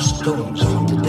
Stones. from the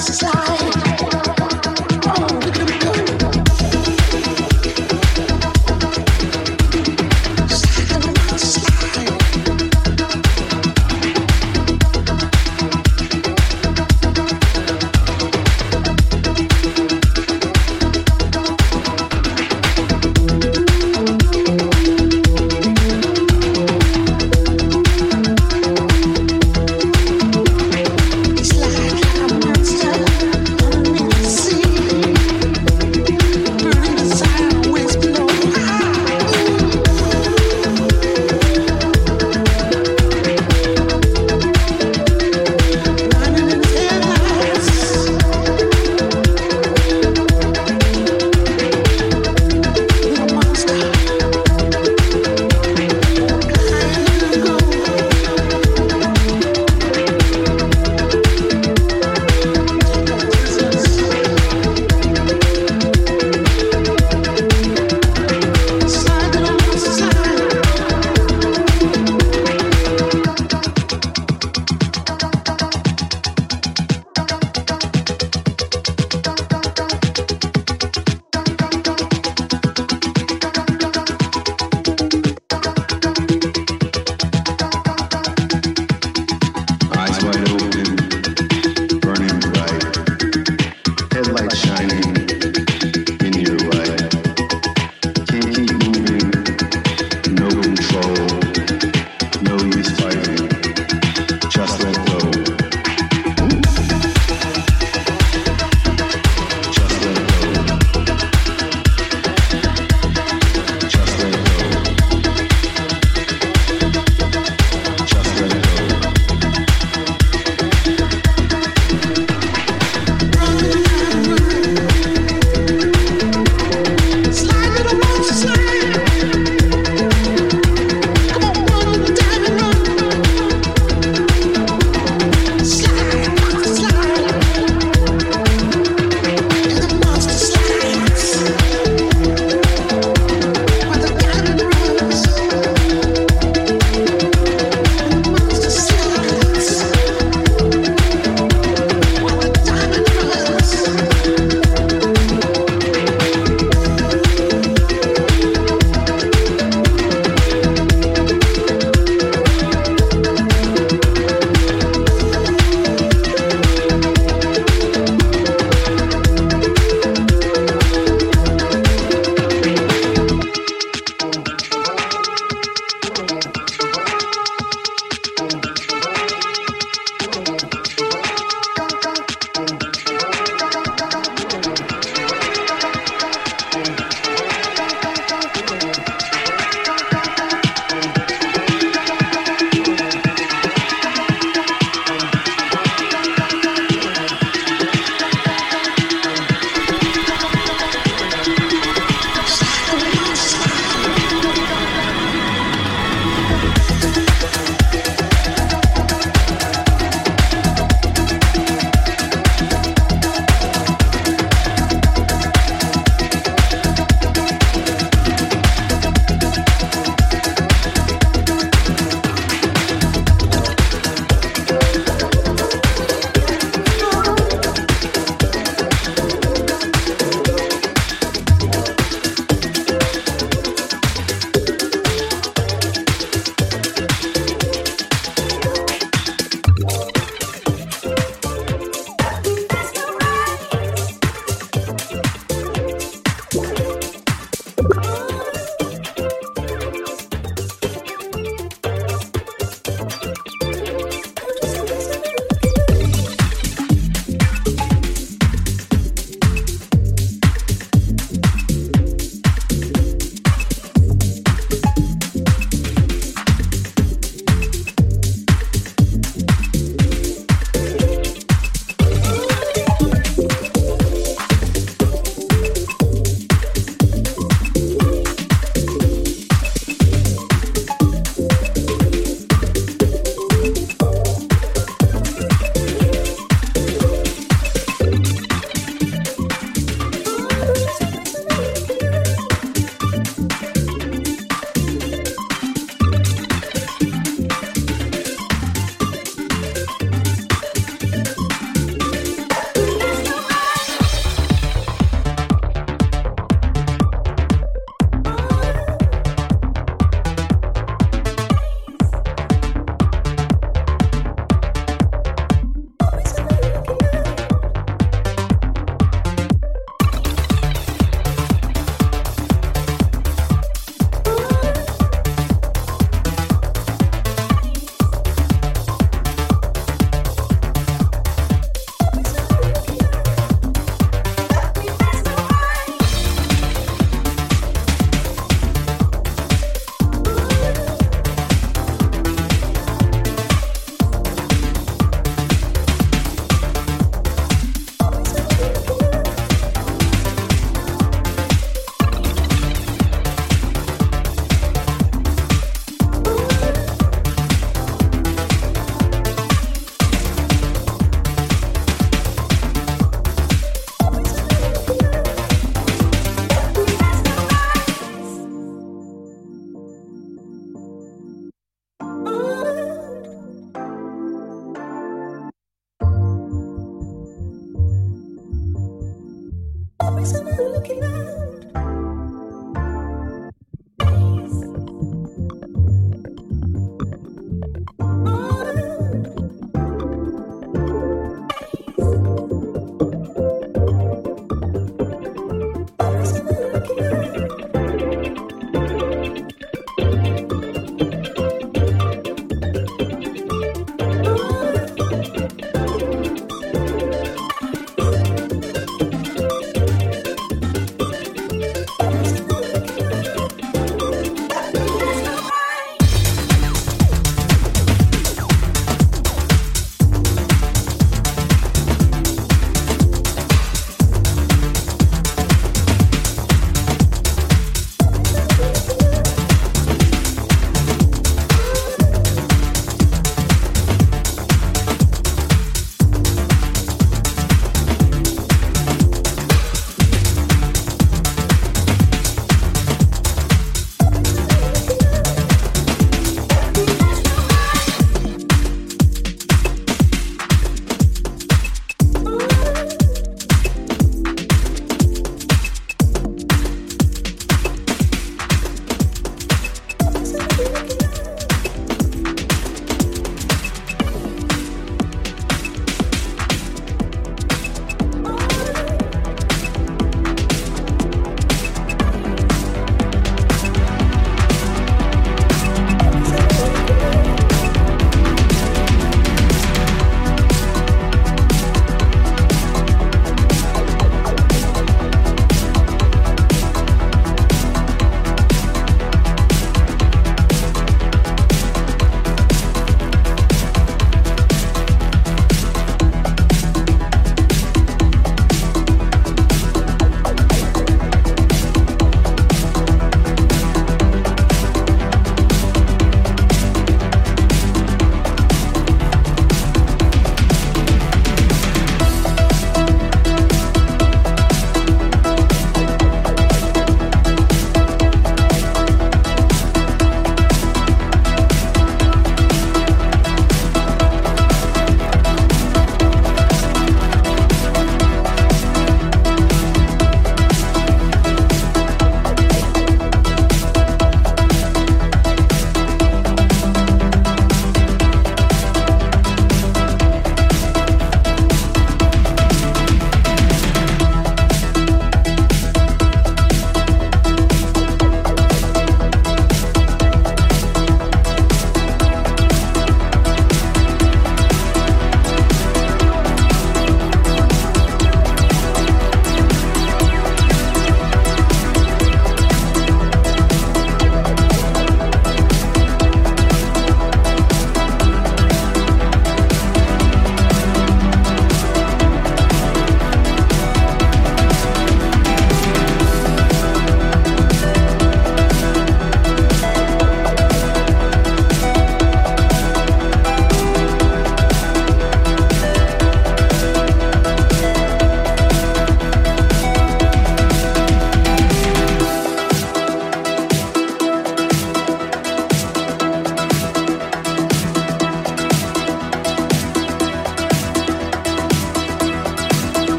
This is.